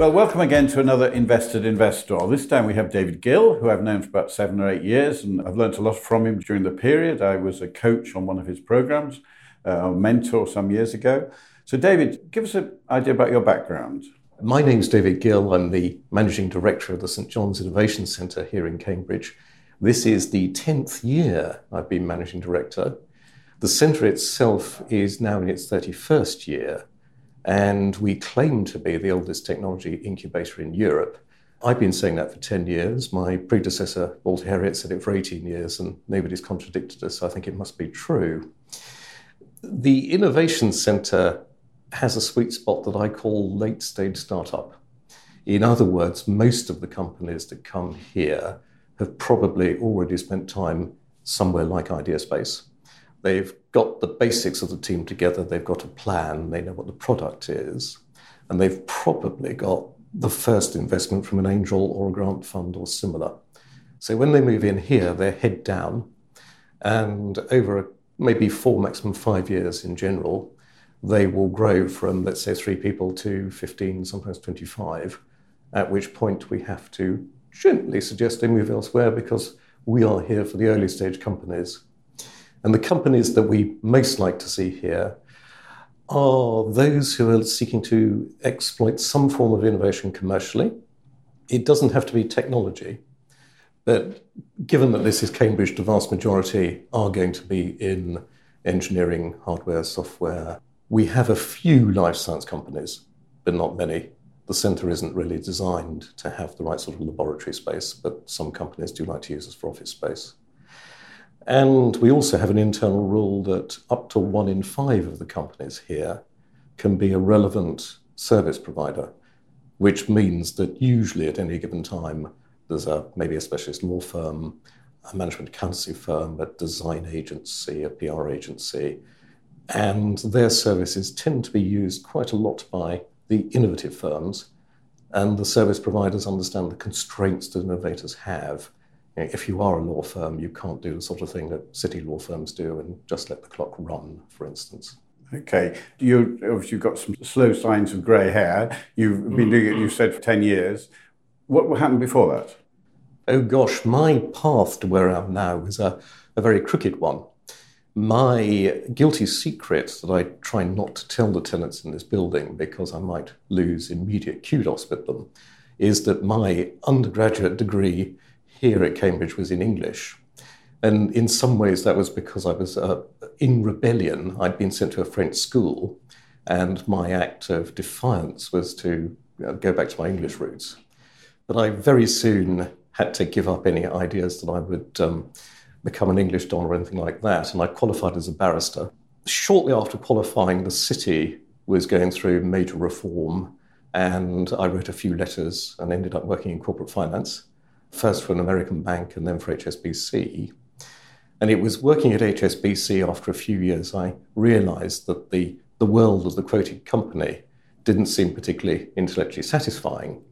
Well, welcome again to another Invested Investor. This time we have David Gill, who I've known for about seven or eight years, and I've learned a lot from him during the period. I was a coach on one of his programs, uh, a mentor some years ago. So, David, give us an idea about your background. My name's David Gill. I'm the managing director of the St John's Innovation Centre here in Cambridge. This is the 10th year I've been managing director. The centre itself is now in its 31st year, and we claim to be the oldest technology incubator in Europe. I've been saying that for 10 years. My predecessor, Walter Herriot, said it for 18 years, and nobody's contradicted us, so I think it must be true. The Innovation Centre has a sweet spot that I call late stage startup. In other words, most of the companies that come here have probably already spent time somewhere like Ideaspace. They've got the basics of the team together, they've got a plan, they know what the product is, and they've probably got the first investment from an angel or a grant fund or similar. So when they move in here, they're head down, and over maybe four, maximum five years in general, they will grow from, let's say, three people to 15, sometimes 25, at which point we have to gently suggest they move elsewhere because we are here for the early stage companies. And the companies that we most like to see here are those who are seeking to exploit some form of innovation commercially. It doesn't have to be technology, but given that this is Cambridge, the vast majority are going to be in engineering, hardware, software. We have a few life science companies, but not many the centre isn't really designed to have the right sort of laboratory space, but some companies do like to use us for office space. And we also have an internal rule that up to one in five of the companies here can be a relevant service provider, which means that usually at any given time there's a maybe a specialist law firm, a management accountancy firm, a design agency, a PR agency, and their services tend to be used quite a lot by the innovative firms and the service providers understand the constraints that innovators have. You know, if you are a law firm, you can't do the sort of thing that city law firms do and just let the clock run, for instance. Okay, you obviously got some slow signs of grey hair. You've been mm. doing it, you said, for ten years. What happened before that? Oh gosh, my path to where I am now is a, a very crooked one. My guilty secret that I try not to tell the tenants in this building because I might lose immediate kudos with them is that my undergraduate degree here at Cambridge was in English. And in some ways, that was because I was uh, in rebellion. I'd been sent to a French school, and my act of defiance was to go back to my English roots. But I very soon had to give up any ideas that I would. Um, become an English don or anything like that. And I qualified as a barrister. Shortly after qualifying, the city was going through major reform, and I wrote a few letters and ended up working in corporate finance, first for an American bank and then for HSBC. And it was working at HSBC after a few years, I realized that the, the world of the quoted company didn't seem particularly intellectually satisfying.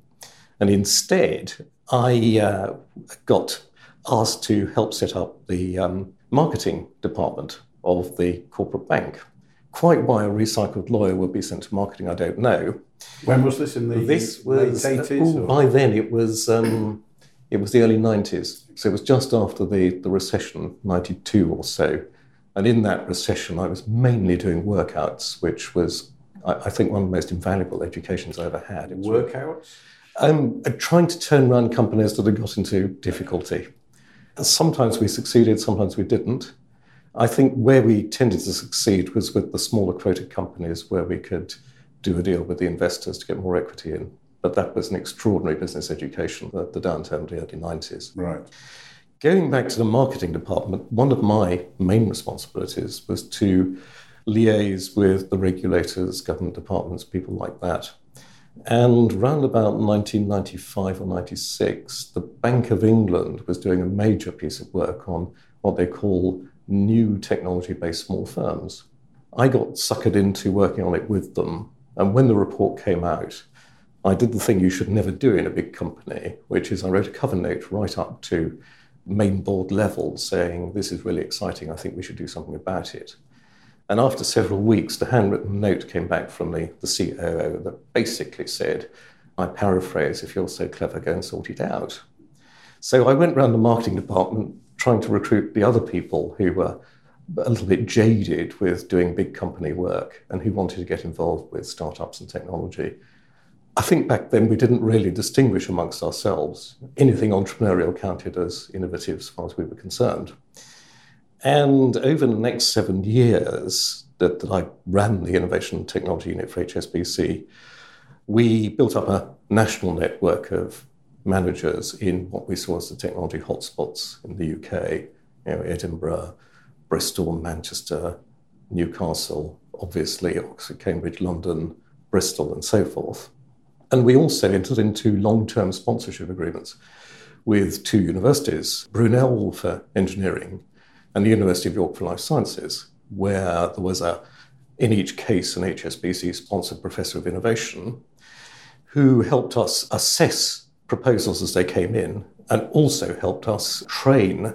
And instead, I uh, got asked to help set up the um, marketing department of the corporate bank. Quite why a recycled lawyer would be sent to marketing, I don't know. When was this in the this was, late 80s? Uh, by then, it was um, it was the early 90s. So it was just after the, the recession, 92 or so. And in that recession, I was mainly doing workouts, which was, I, I think, one of the most invaluable educations I ever had. Workouts? Um, trying to turn around companies that had got into difficulty. Sometimes we succeeded, sometimes we didn't. I think where we tended to succeed was with the smaller quoted companies where we could do a deal with the investors to get more equity in. But that was an extraordinary business education at the downturn of the early 90s. Right. Going back to the marketing department, one of my main responsibilities was to liaise with the regulators, government departments, people like that, and round about 1995 or 96, the Bank of England was doing a major piece of work on what they call new technology based small firms. I got suckered into working on it with them. And when the report came out, I did the thing you should never do in a big company, which is I wrote a cover note right up to main board level saying, This is really exciting. I think we should do something about it. And after several weeks, the handwritten note came back from the, the COO that basically said, I paraphrase, if you're so clever, go and sort it out. So I went around the marketing department trying to recruit the other people who were a little bit jaded with doing big company work and who wanted to get involved with startups and technology. I think back then we didn't really distinguish amongst ourselves. Anything entrepreneurial counted as innovative as far as we were concerned. And over the next seven years that, that I ran the Innovation Technology Unit for HSBC, we built up a national network of managers in what we saw as the technology hotspots in the UK, you know, Edinburgh, Bristol, Manchester, Newcastle, obviously Oxford, Cambridge, London, Bristol, and so forth. And we also entered into long term sponsorship agreements with two universities Brunel for engineering and the University of York for life sciences, where there was a, in each case, an HSBC sponsored professor of innovation who helped us assess proposals as they came in and also helped us train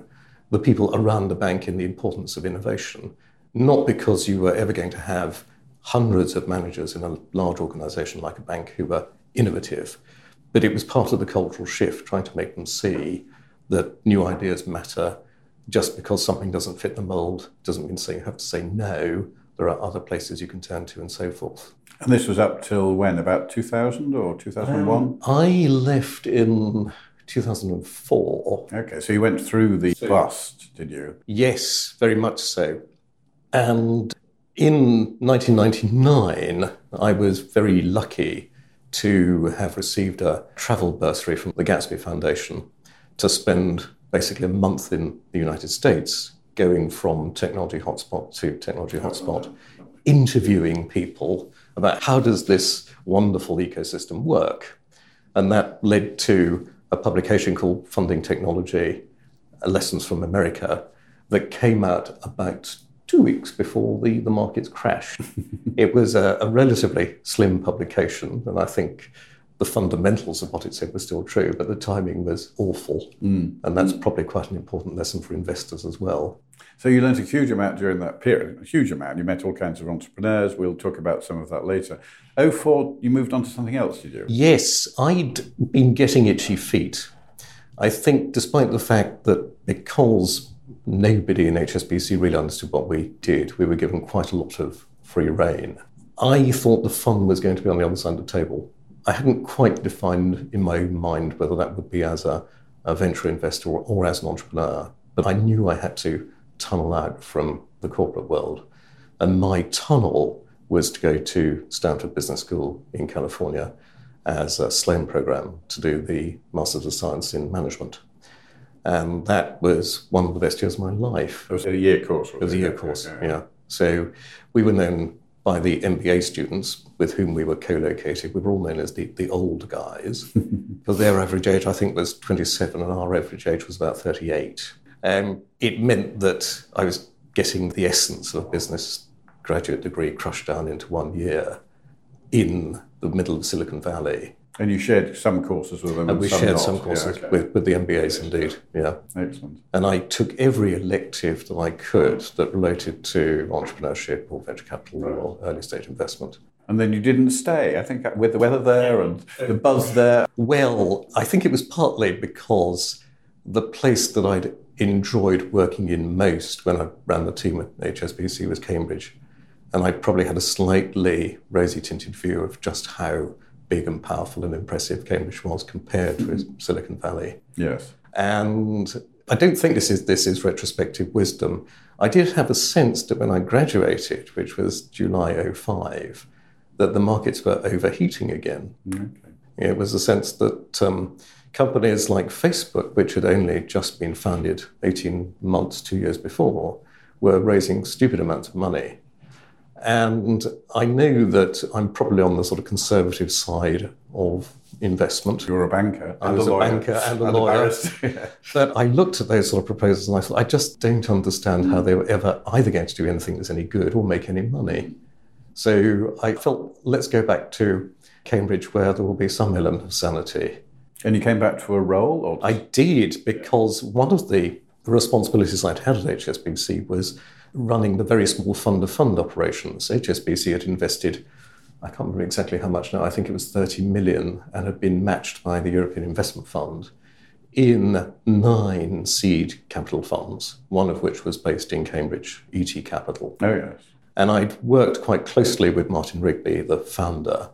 the people around the bank in the importance of innovation, not because you were ever going to have hundreds of managers in a large organization like a bank who were innovative, but it was part of the cultural shift, trying to make them see that new ideas matter. Just because something doesn't fit the mold doesn't mean say you have to say no. There are other places you can turn to and so forth. And this was up till when? About 2000 or 2001? Um, I left in 2004. Okay, so you went through the so, bust, did you? Yes, very much so. And in 1999, I was very lucky to have received a travel bursary from the Gatsby Foundation to spend basically a month in the United States, going from technology hotspot to technology hotspot, interviewing people about how does this wonderful ecosystem work. And that led to a publication called Funding Technology Lessons from America that came out about two weeks before the, the markets crashed. it was a, a, relatively slim publication, and I think the fundamentals of what it said were still true, but the timing was awful. Mm. And that's probably quite an important lesson for investors as well. So you learned a huge amount during that period, a huge amount. You met all kinds of entrepreneurs. We'll talk about some of that later. 04, you moved on to something else, did you? Yes, I'd been getting itchy feet. I think, despite the fact that because nobody in HSBC really understood what we did, we were given quite a lot of free rein. I thought the fun was going to be on the other side of the table. I hadn't quite defined in my own mind whether that would be as a, a venture investor or, or as an entrepreneur, but I knew I had to tunnel out from the corporate world. And my tunnel was to go to Stanford Business School in California as a Sloan program to do the Masters of Science in Management. And that was one of the best years of my life. It was a year course. It was a year course, yeah. yeah. So we were known by the MBA students with whom we were co-located. We were all known as the, the old guys because their average age, I think, was 27 and our average age was about 38. Um, it meant that I was getting the essence of a business graduate degree crushed down into one year in the middle of Silicon Valley. And you shared some courses with them? And we some shared not. some courses yeah, okay. with, with the MBAs, indeed. Yeah. Excellent. And I took every elective that I could that related to entrepreneurship or venture capital right. or early stage investment. And then you didn't stay, I think, with the weather there and uh, the buzz uh, there. Well, I think it was partly because the place that I'd enjoyed working in most when I ran the team at HSBC was Cambridge. And I probably had a slightly rosy tinted view of just how big and powerful and impressive Cambridge was compared with Silicon Valley. Yes. And I don't think this is this is retrospective wisdom. I did have a sense that when I graduated, which was July 05, that the markets were overheating again. Okay. It was a sense that um, companies like Facebook, which had only just been founded 18 months, two years before, were raising stupid amounts of money and I knew that I'm probably on the sort of conservative side of investment. You're a banker. I was a, a banker and a and lawyer. A but I looked at those sort of proposals and I thought, I just don't understand how they were ever either going to do anything that's any good or make any money. So I felt, let's go back to Cambridge where there will be some element of sanity. And you came back to a role? Or I did, because one of the responsibilities I'd had at HSBC was running the very small fund of fund operations. HSBC had invested I can't remember exactly how much now, I think it was 30 million, and had been matched by the European Investment Fund in nine seed capital funds, one of which was based in Cambridge, ET Capital. Oh, yes. And I'd worked quite closely with Martin Rigby, the founder,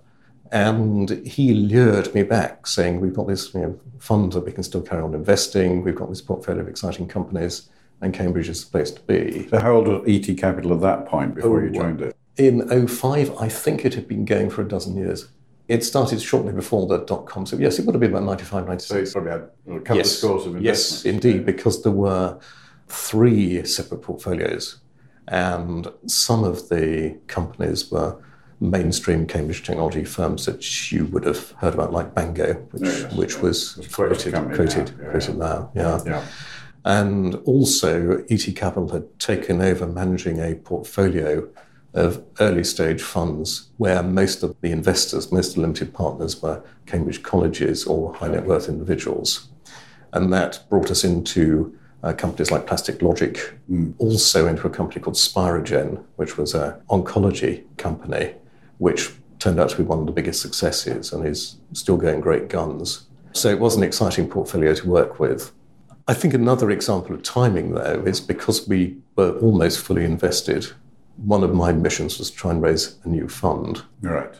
and he lured me back, saying, We've got this you know, fund that we can still carry on investing, we've got this portfolio of exciting companies, and Cambridge is the place to be. So, how old was ET Capital at that point before Oh, you joined it? In 05, I think it had been going for a dozen years. It started shortly before the dot com. So, yes, it would have been about 95, So, you 96. probably had a couple of scores of yes, investments. indeed, because there were three separate portfolios, and some of the companies were mainstream Cambridge technology firms that you would have heard about, like Bango, which, oh, Yes. which was It's quite a quoted, company quoted, now, yeah. now. Yeah. Yeah. And also, ET Capital had taken over managing a portfolio of early stage funds where most of the investors, most of the limited partners were Cambridge colleges or high net worth individuals. And that brought us into uh, companies like Plastic Logic, also into a company called Spirogen, which was an oncology company, which turned out to be one of the biggest successes and is still going great guns. So it was an exciting portfolio to work with. I think another example of timing, though, is because we were almost fully invested. One of my missions was to try and raise a new fund. Right.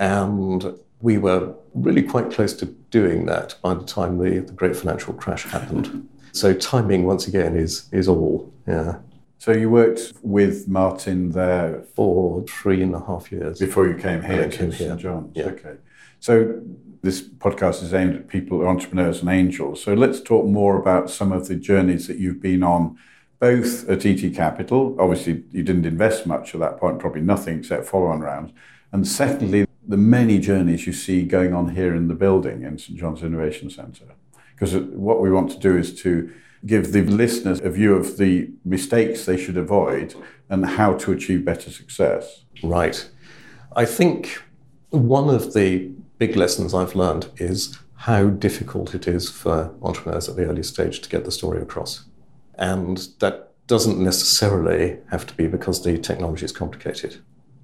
And we were really quite close to doing that by the time the, the great financial crash happened. So timing, once again, is, is all. Yeah. So, you worked with Martin there For three and a half years. before you came here I to St. John's. Yeah. Okay. So, this podcast is aimed at people, entrepreneurs, and angels. So, let's talk more about some of the journeys that you've been on, both at ET Capital. Obviously, you didn't invest much at that point, probably nothing except follow on rounds. And secondly, the many journeys you see going on here in the building in St. John's Innovation Centre. Because what we want to do is to give the listeners a view of the mistakes they should avoid and how to achieve better success. Right. I think one of the big lessons I've learned is how difficult it is for entrepreneurs at the early stage to get the story across. And that doesn't necessarily have to be because the technology is complicated.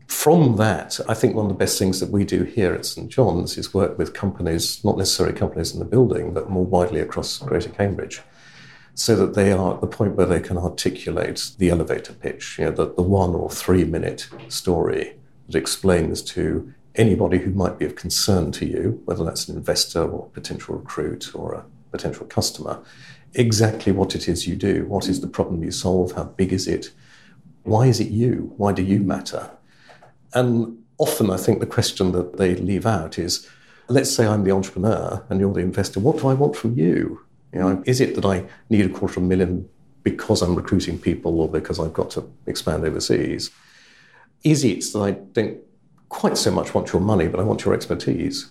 From that, I think one of the best things that we do here at St. John's is work with companies, not necessarily companies in the building, but more widely across Greater Cambridge, so that they are at the point where they can articulate the elevator pitch, you know, the, the one or three minute story that explains to anybody who might be of concern to you, whether that's an investor or potential recruit or a potential customer, exactly what it is you do. What is the problem you solve? How big is it? Why is it you? Why do you matter? And often I think the question that they leave out is let's say I'm the entrepreneur and you're the investor. What do I want from you? You know, is it that I need a quarter of a million because I'm recruiting people or because I've got to expand overseas? Is it that I don't quite so much want your money, but I want your expertise?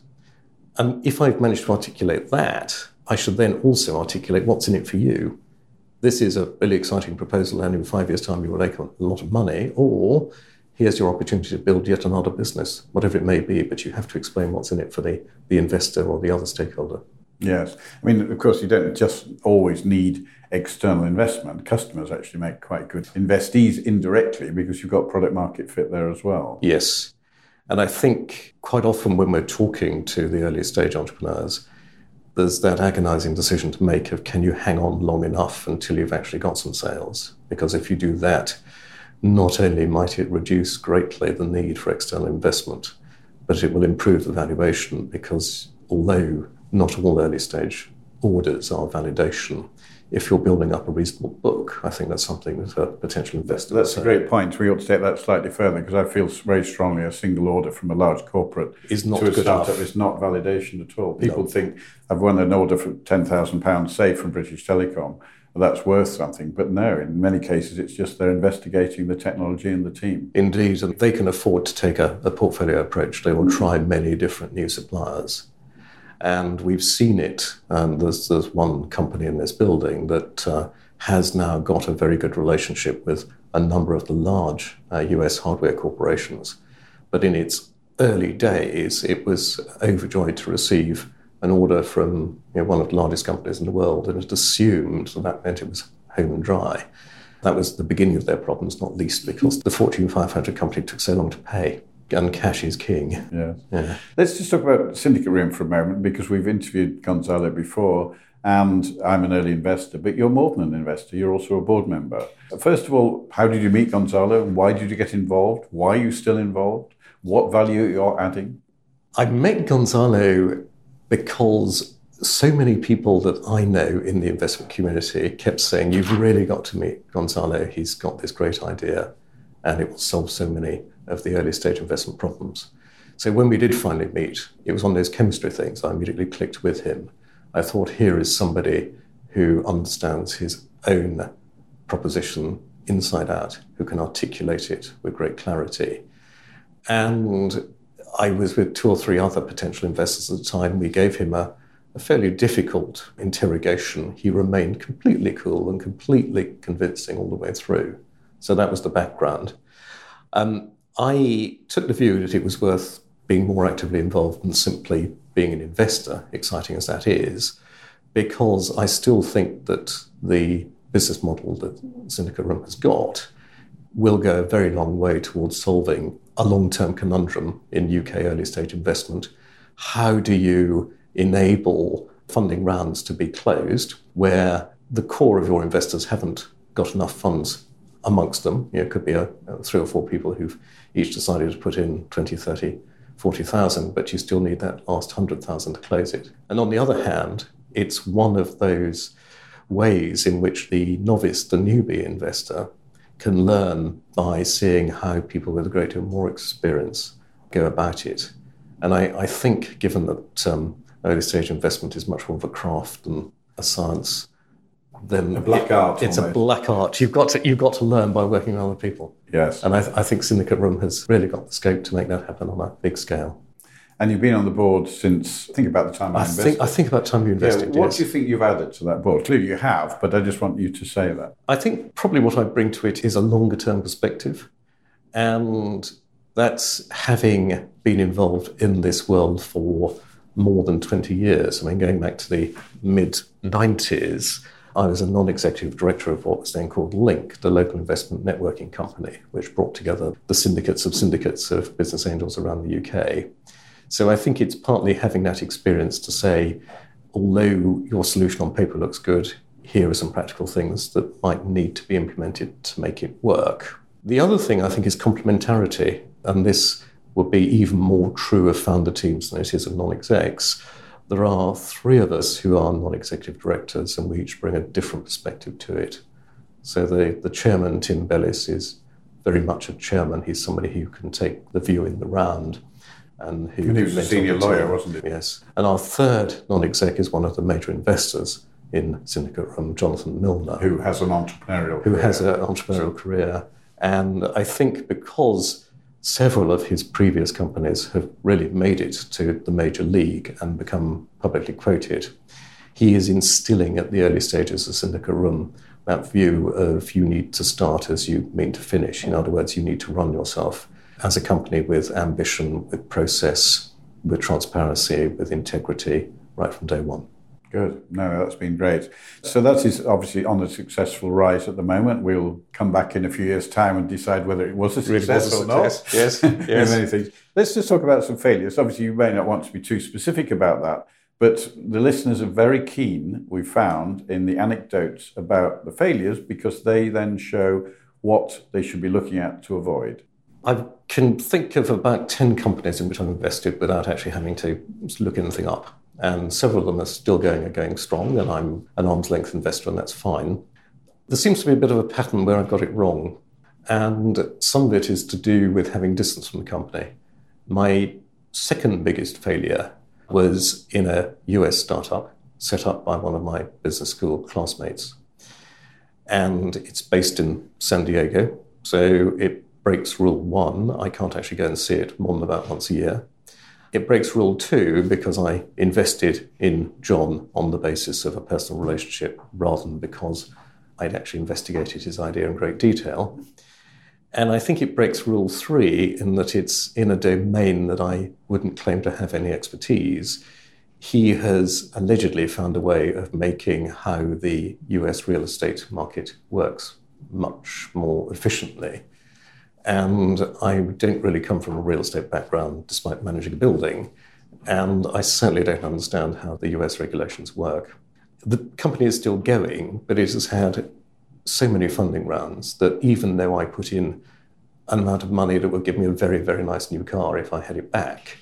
And if I've managed to articulate that, I should then also articulate what's in it for you. This is a really exciting proposal, and in five years' time, you will make a lot of money, or here's your opportunity to build yet another business, whatever it may be, but you have to explain what's in it for the, the investor or the other stakeholder. Yes. I mean, of course, you don't just always need external investment. Customers actually make quite good investees indirectly because you've got product market fit there as well. Yes. And I think quite often when we're talking to the early stage entrepreneurs, there's that agonizing decision to make of can you hang on long enough until you've actually got some sales? Because if you do that, not only might it reduce greatly the need for external investment, but it will improve the valuation because although not all early stage orders are validation, if you're building up a reasonable book, I think that's something that a potential investor That's a say great point. We ought to take that slightly further because I feel very strongly a single order from a large corporate Is not to a good startup enough. is not validation at all. People think I've won an order for ten thousand pounds, say from British Telecom, that's worth something. But no, in many cases, it's just they're investigating the technology and the team. Indeed, and they can afford to take a, a portfolio approach. They will try many different new suppliers. And we've seen it. And there's, there's one company in this building that uh, has now got a very good relationship with a number of the large uh, US hardware corporations. But in its early days, it was overjoyed to receive an order from you know, one of the largest companies in the world, and it assumed that that meant it was home and dry. That was the beginning of their problems, not least because the Fortune 500 company took so long to pay. And cash is king. Yeah. yeah. Let's just talk about Syndicate Room for a moment because we've interviewed Gonzalo before and I'm an early investor, but you're more than an investor. You're also a board member. First of all, how did you meet Gonzalo? Why did you get involved? Why are you still involved? What value are you're adding? I met Gonzalo because so many people that I know in the investment community kept saying, You've really got to meet Gonzalo. He's got this great idea and it will solve so many of the early stage investment problems. So when we did finally meet, it was of those chemistry things. I immediately clicked with him. I thought, here is somebody who understands his own proposition inside out, who can articulate it with great clarity. And I was with two or three other potential investors at the time. We gave him a, a fairly difficult interrogation. He remained completely cool and completely convincing all the way through. So that was the background. Um, I took the view that it was worth being more actively involved than simply being an investor, exciting as that is, because I still think that the business model that Syndicate Room has got will go a very long way towards solving a long term conundrum in UK early stage investment. How do you enable funding rounds to be closed where the core of your investors haven't got enough funds amongst them? You know, it could be a, a three or four people who've each decided to put in 20, 30, 40,000, but you still need that last 100,000 to close it. And on the other hand, it's one of those ways in which the novice, the newbie investor, can learn by seeing how people with a great deal more experience go about it. And I, I think, given that um, early stage investment is much more of a craft than a science, then a black art. It's almost. a black art. You've got to you've got to learn by working with other people. Yes, and I, I think Syndicate Room has really got the scope to make that happen on a big scale. And you've been on the board since I think about the time I, I invested. Think, I think about the time you invested. Yeah, what yes. do you think you've added to that board? Clearly you have, but I just want you to say that. I think probably what I bring to it is a longer term perspective. And that's having been involved in this world for more than 20 years. I mean, going back to the mid 90s, I was a non executive director of what was then called LINC, the local investment networking company, which brought together the syndicates of syndicates of business angels around the UK. So I think it's partly having that experience to say, although your solution on paper looks good, here are some practical things that might need to be implemented to make it work. The other thing I think is complementarity, and this would be even more true of founder teams than it is of non execs. There are three of us who are non executive directors, and we each bring a different perspective to it. So the, the chairman, Tim Bellis, is very much a chairman. He's somebody who can take the view in the round and who and he was a senior lawyer, wasn't he? Yes. And our third non-exec is one of the major investors in Syndicate Room, Jonathan Milner, who has an entrepreneurial who career. has an entrepreneurial career, and I think because several of his previous companies have really made it to the major league and become publicly quoted, he is instilling at the early stages of Syndicate Room that view of you need to start as you mean to finish. In other words, you need to run yourself as a company with ambition, with process, with transparency, with integrity right from day one. Good. No, that's been great. So that is obviously on a successful rise at the moment. We'll come back in a few years' time and decide whether it was a success really or not. Yes, yes. many things. Let's just talk about some failures. Obviously, you may not want to be too specific about that, but the listeners are very keen, we found, in the anecdotes about the failures because they then show what they should be looking at to avoid. I can think of about 10 companies in which I've invested without actually having to look anything up. And several of them are still going and going strong, and I'm an arm's length investor, and that's fine. There seems to be a bit of a pattern where I've got it wrong. And some of it is to do with having distance from the company. My second biggest failure was in a US startup set up by one of my business school classmates. And it's based in San Diego. So it breaks rule one. I can't actually go and see it more than about once a year. It breaks rule two because I invested in John on the basis of a personal relationship rather than because I'd actually investigated his idea in great detail. And I think it breaks rule three in that it's in a domain that I wouldn't claim to have any expertise. He has allegedly found a way of making how the US real estate market works much more efficiently And I don't really come from a real estate background despite managing a building. And I certainly don't understand how the US regulations work. The company is still going, but it has had so many funding rounds that even though I put in an amount of money that would give me a very, very nice new car if I had it back,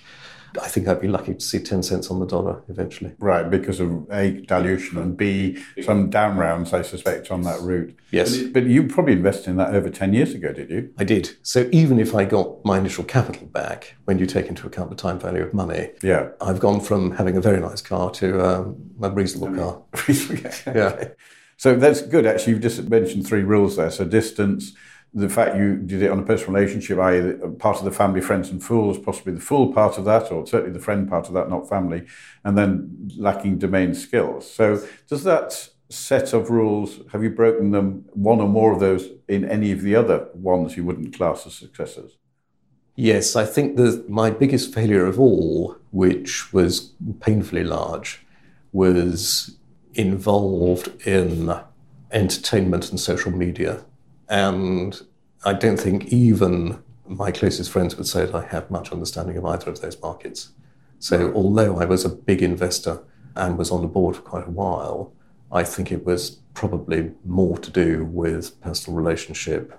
I think I'd be lucky to see 10 cents on the dollar eventually. Right, because of A, dilution, and B, some down rounds, I suspect, on that route. Yes. But, but you probably invested in that over 10 years ago, did you? I did. So even if I got my initial capital back, when you take into account the time value of money, Yeah. I've gone from having a very nice car to um, a reasonable car. yeah. So that's good. Actually, you've just mentioned three rules there. So distance, the fact you did it on a personal relationship, i.e., uh, part of the family, friends, and fools, possibly the fool part of that, or certainly the friend part of that, not family, and then lacking domain skills. So does that set of rules have you broken them one or more of those in any of the other ones you wouldn't class as successes? Yes, I think that my biggest failure of all, which was painfully large, was involved in entertainment and social media. And I don't think even my closest friends would say that I have much understanding of either of those markets. So, although I was a big investor and was on the board for quite a while, I think it was probably more to do with personal relationship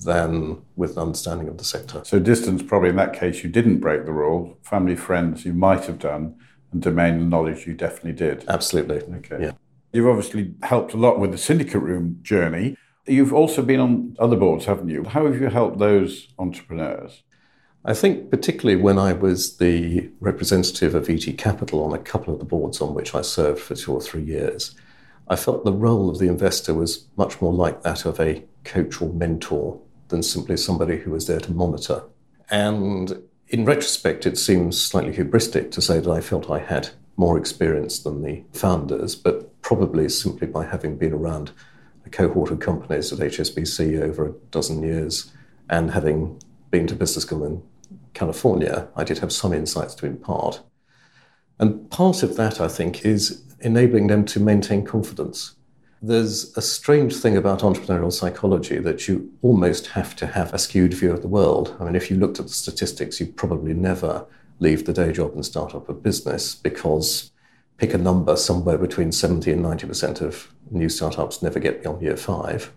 than with an understanding of the sector. So distance, probably in that case, you didn't break the rule. Family, friends, you might have done, and domain knowledge, you definitely did. Absolutely. Okay. Yeah. You've obviously helped a lot with the syndicate room journey. You've also been on other boards, haven't you? How have you helped those entrepreneurs? I think, particularly when I was the representative of ET Capital on a couple of the boards on which I served for two or three years, I felt the role of the investor was much more like that of a coach or mentor than simply somebody who was there to monitor. And in retrospect, it seems slightly hubristic to say that I felt I had more experience than the founders, but probably simply by having been around a cohort of companies at HSBC over a dozen years and having been to business school in California, I did have some insights to impart. And part of that, I think, is enabling them to maintain confidence. There's a strange thing about entrepreneurial psychology that you almost have to have a skewed view of the world. I mean, if you looked at the statistics, you'd probably never leave the day job and start up a business because pick a number somewhere between 70 and 90% of new startups never get beyond year five.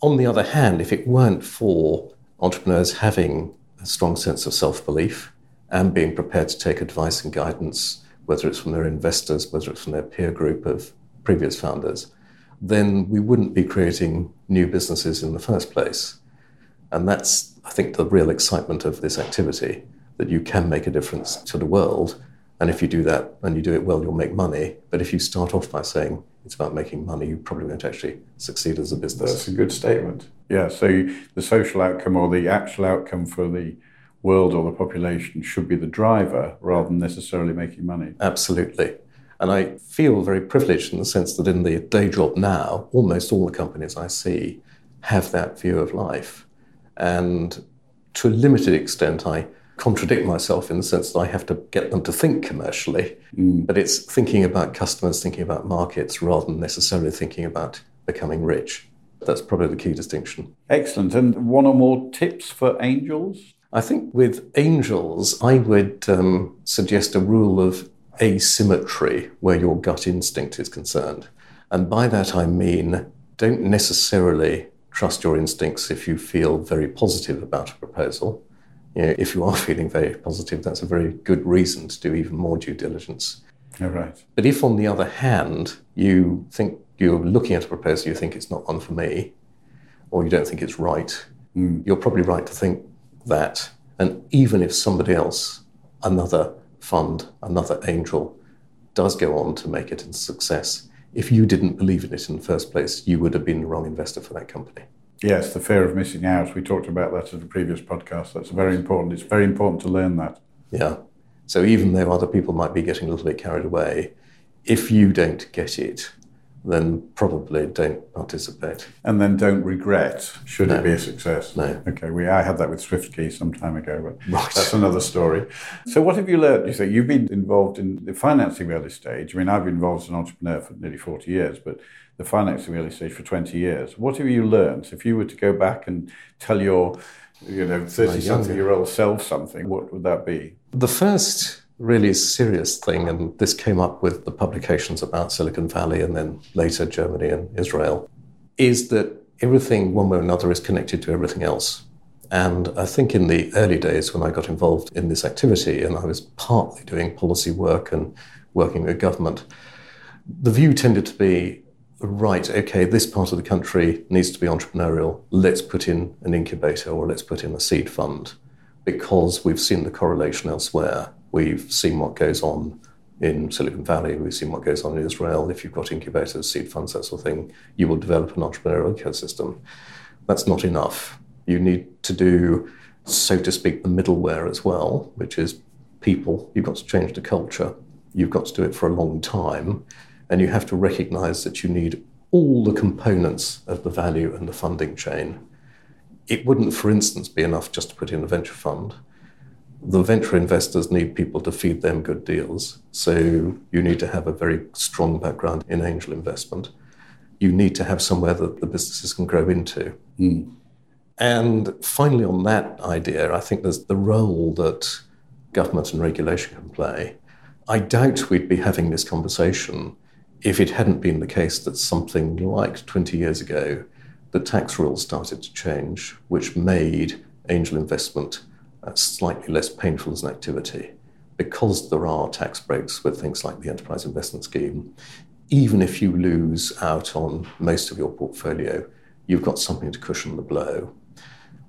On the other hand, if it weren't for entrepreneurs having a strong sense of self belief and being prepared to take advice and guidance, whether it's from their investors, whether it's from their peer group of previous founders, then we wouldn't be creating new businesses in the first place. And that's, I think, the real excitement of this activity that you can make a difference to the world. And if you do that and you do it well, you'll make money. But if you start off by saying it's about making money, you probably won't actually succeed as a business. That's a good statement. Yeah, so the social outcome or the actual outcome for the world or the population should be the driver rather than necessarily making money. Absolutely. And I feel very privileged in the sense that in the day job now, almost all the companies I see have that view of life. And to a limited extent, I contradict myself in the sense that I have to get them to think commercially, mm. but it's thinking about customers, thinking about markets, rather than necessarily thinking about becoming rich. That's probably the key distinction. Excellent. And one or more tips for angels? I think with angels, I would um, suggest a rule of asymmetry where your gut instinct is concerned. And by that I mean don't necessarily trust your instincts if you feel very positive about a proposal. You know, if you are feeling very positive, that's a very good reason to do even more due diligence. All right. But if, on the other hand, you think you're looking at a proposal, you think it's not one for me, or you don't think it's right, mm. you're probably right to think that. And even if somebody else, another fund, another angel, does go on to make it a success, if you didn't believe in it in the first place, you would have been the wrong investor for that company. Yes, the fear of missing out. We talked about that in the previous podcast. That's very important. It's very important to learn that. Yeah. So even though other people might be getting a little bit carried away, if you don't get it, then probably don't participate. And then don't regret should no. it be a success. No. Okay, we I had that with SwiftKey some time ago, but right. that's another story. So what have you learned? You say you've been involved in the financing early stage. I mean, I've been involved as an entrepreneur for nearly 40 years, but the financing early stage for 20 years. What have you learned? If you were to go back and tell your you know, 30 something year old self something, what would that be? The first really serious thing, and this came up with the publications about Silicon Valley and then later Germany and Israel, is that everything, one way or another, is connected to everything else. And I think in the early days when I got involved in this activity, and I was partly doing policy work and working with government, the view tended to be right, okay, this part of the country needs to be entrepreneurial. Let's put in an incubator or let's put in a seed fund because we've seen the correlation elsewhere. We've seen what goes on in Silicon Valley, we've seen what goes on in Israel. If you've got incubators, seed funds, that sort of thing, you will develop an entrepreneurial ecosystem. That's not enough. You need to do, so to speak, the middleware as well, which is people. You've got to change the culture. You've got to do it for a long time. And you have to recognize that you need all the components of the value and the funding chain. It wouldn't, for instance, be enough just to put in a venture fund. The venture investors need people to feed them good deals. So you need to have a very strong background in angel investment. You need to have somewhere that the businesses can grow into. Mm. And finally, on that idea, I think there's the role that government and regulation can play. I doubt we'd be having this conversation if it hadn't been the case that something like 20 years ago, the tax rules started to change, which made angel investment uh, slightly less painful as an activity. Because there are tax breaks with things like the Enterprise Investment Scheme, even if you lose out on most of your portfolio, you've got something to cushion the blow.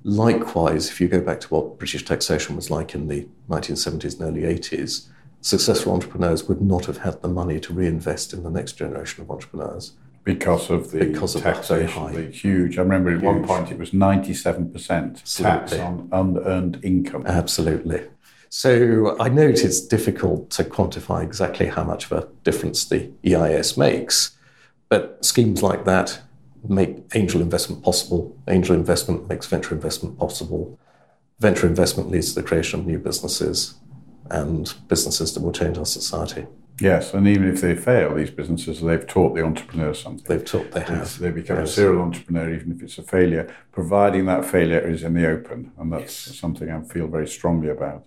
Likewise, if you go back to what British taxation was like in the 1970s and early 80s, successful entrepreneurs would not have had the money to reinvest in the next generation of entrepreneurs. Because of the because of taxation, the huge. I remember at one point it was 97% tax on unearned income. Absolutely. So I note it's difficult to quantify exactly how much of a difference the EIS makes, but schemes like that make angel investment possible. Angel investment makes venture investment possible. Venture investment leads to the creation of new businesses and businesses that will change our society. Yes, and even if they fail, these businesses, they've taught the entrepreneurs something. They've taught they have. They become yes. a serial entrepreneur, even if it's a failure, providing that failure is in the open. And that's yes. something I feel very strongly about.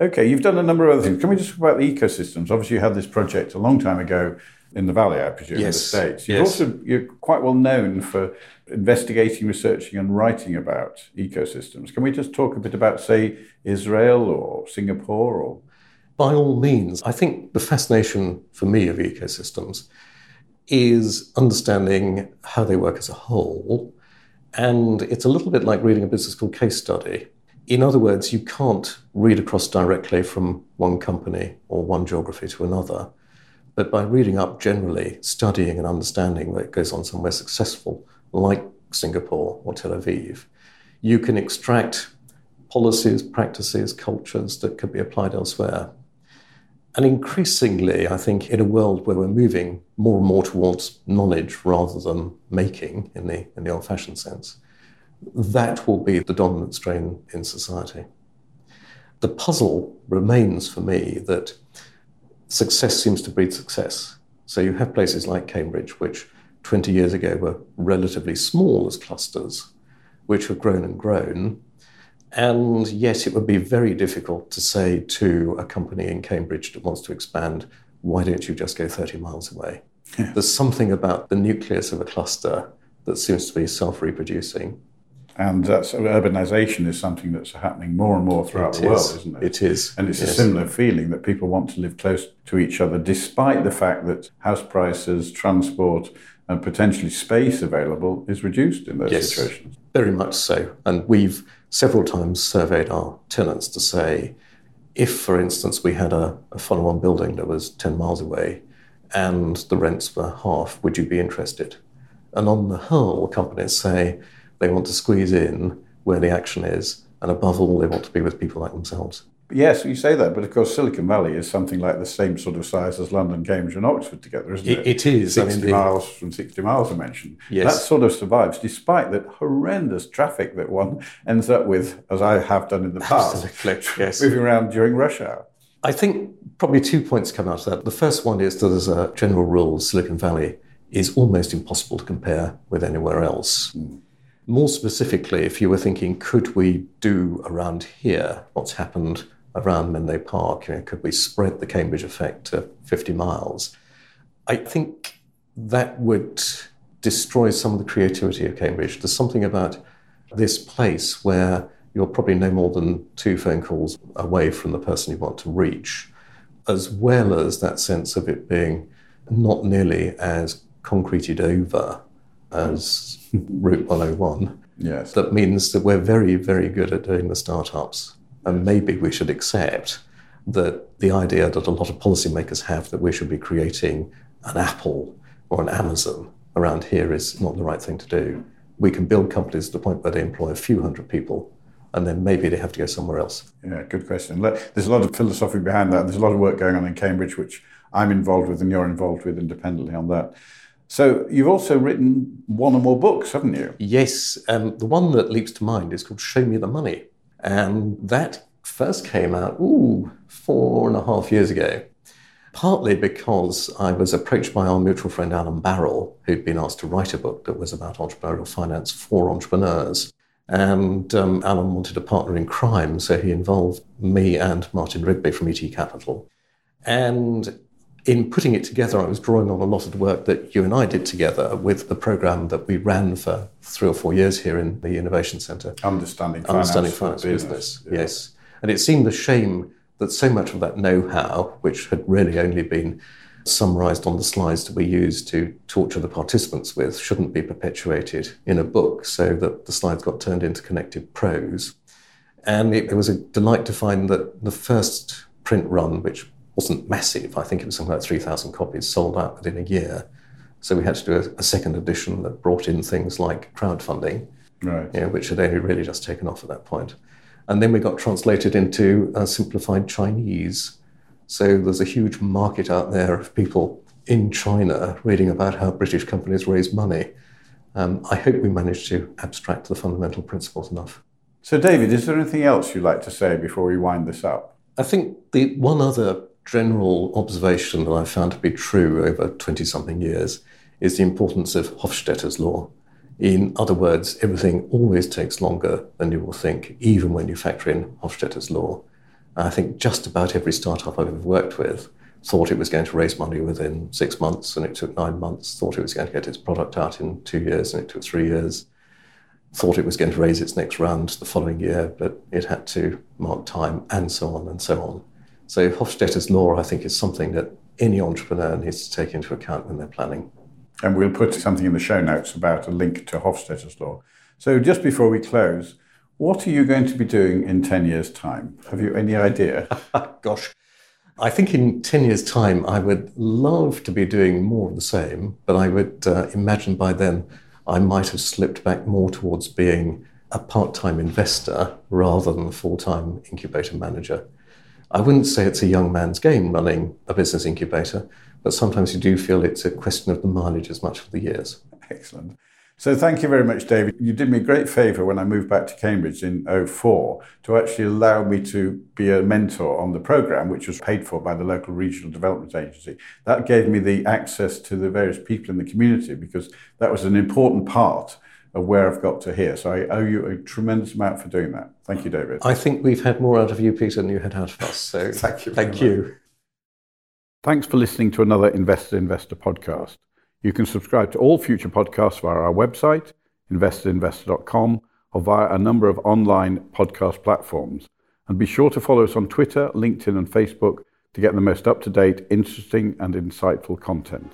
Okay, you've done a number of other things. Can we just talk about the ecosystems? Obviously, you had this project a long time ago in the Valley, I presume, yes. in the States. You're yes. also you're quite well known for investigating, researching, and writing about ecosystems. Can we just talk a bit about, say, Israel or Singapore or? By all means, I think the fascination for me of ecosystems is understanding how they work as a whole. And it's a little bit like reading a business school case study. In other words, you can't read across directly from one company or one geography to another. But by reading up generally, studying and understanding what goes on somewhere successful, like Singapore or Tel Aviv, you can extract policies, practices, cultures that could be applied elsewhere. And increasingly, I think in a world where we're moving more and more towards knowledge rather than making in the, in the old fashioned sense, that will be the dominant strain in society. The puzzle remains for me that success seems to breed success. So you have places like Cambridge, which 20 years ago were relatively small as clusters, which have grown and grown. And yet it would be very difficult to say to a company in Cambridge that wants to expand, why don't you just go 30 miles away? Yeah. There's something about the nucleus of a cluster that seems to be self reproducing and that's urbanization is something that's happening more and more throughout it the is. world, isn't it? It is. And it's yes. a similar feeling that people want to live close to each other, despite the fact that house prices, transport, and potentially space available is reduced in those yes, situations. Very much so. And we've several times surveyed our tenants to say, if, for instance, we had a, a follow on building that was 10 miles away and the rents were half, would you be interested? And on the whole, companies say, they want to squeeze in where the action is, and above all, they want to be with people like themselves. Yes, you say that, but of course, Silicon Valley is something like the same sort of size as London, Cambridge, and Oxford together, isn't it? It, it is. 60 I mean, the, miles from 60 miles, I mentioned. Yes. That sort of survives, despite that horrendous traffic that one ends up with, as I have done in the past, yes. moving around during rush hour. I think probably two points come out of that. The first one is that, as a general rule, Silicon Valley is almost impossible to compare with anywhere else. Mm. More specifically, if you were thinking, could we do around here what's happened around Menlo Park? You know, could we spread the Cambridge effect to 50 miles? I think that would destroy some of the creativity of Cambridge. There's something about this place where you're probably no more than two phone calls away from the person you want to reach, as well as that sense of it being not nearly as concreted over as Route 101. Yes. That means that we're very, very good at doing the startups. And maybe we should accept that the idea that a lot of policymakers have that we should be creating an Apple or an Amazon around here is not the right thing to do. We can build companies to the point where they employ a few hundred people and then maybe they have to go somewhere else. Yeah, good question. There's a lot of philosophy behind that. There's a lot of work going on in Cambridge, which I'm involved with and you're involved with independently on that. So you've also written one or more books, haven't you? Yes. Um, the one that leaps to mind is called Show Me the Money. And that first came out, ooh, four and a half years ago. Partly because I was approached by our mutual friend Alan Barrell, who'd been asked to write a book that was about entrepreneurial finance for entrepreneurs. And um, Alan wanted a partner in crime, so he involved me and Martin Rigby from ET Capital. And in putting it together, I was drawing on a lot of the work that you and I did together with the program that we ran for three or four years here in the Innovation Centre. Understanding finance, Understanding finance business. business. Yeah. Yes. And it seemed a shame that so much of that know how, which had really only been summarized on the slides that we used to torture the participants with, shouldn't be perpetuated in a book so that the slides got turned into connected prose. And it was a delight to find that the first print run, which wasn't massive. I think it was something like 3,000 copies sold out within a year. So we had to do a, a second edition that brought in things like crowdfunding, right. you know, which had only really just taken off at that point. And then we got translated into uh, simplified Chinese. So there's a huge market out there of people in China reading about how British companies raise money. Um, I hope we managed to abstract the fundamental principles enough. So, David, is there anything else you'd like to say before we wind this up? I think the one other general observation that I've found to be true over 20 something years is the importance of Hofstadter's law. In other words, everything always takes longer than you will think, even when you factor in Hofstadter's law. I think just about every startup I've ever worked with thought it was going to raise money within six months and it took nine months, thought it was going to get its product out in two years and it took three years, thought it was going to raise its next round the following year, but it had to mark time and so on and so on. So Hofstadter's law, I think, is something that any entrepreneur needs to take into account when they're planning. And we'll put something in the show notes about a link to Hofstadter's law. So just before we close, what are you going to be doing in 10 years' time? Have you any idea? Gosh. I think in 10 years' time, I would love to be doing more of the same, but I would uh, imagine by then I might have slipped back more towards being a part time investor rather than a full time incubator manager. I wouldn't say it's a young man's game running a business incubator, but sometimes you do feel it's a question of the mileage as much of the years. Excellent. So thank you very much, David. You did me a great favour when I moved back to Cambridge in 04 to actually allow me to be a mentor on the programme, which was paid for by the local regional development agency. That gave me the access to the various people in the community because that was an important part of where I've got to here. So I owe you a tremendous amount for doing that. Thank you, David. I think we've had more out of you, Peter, than you had out of us. So thank you. Thank you. Thanks for listening to another Investor Investor podcast. You can subscribe to all future podcasts via our website, investorinvestor.com, or via a number of online podcast platforms. And be sure to follow us on Twitter, LinkedIn, and Facebook to get the most up to date, interesting, and insightful content.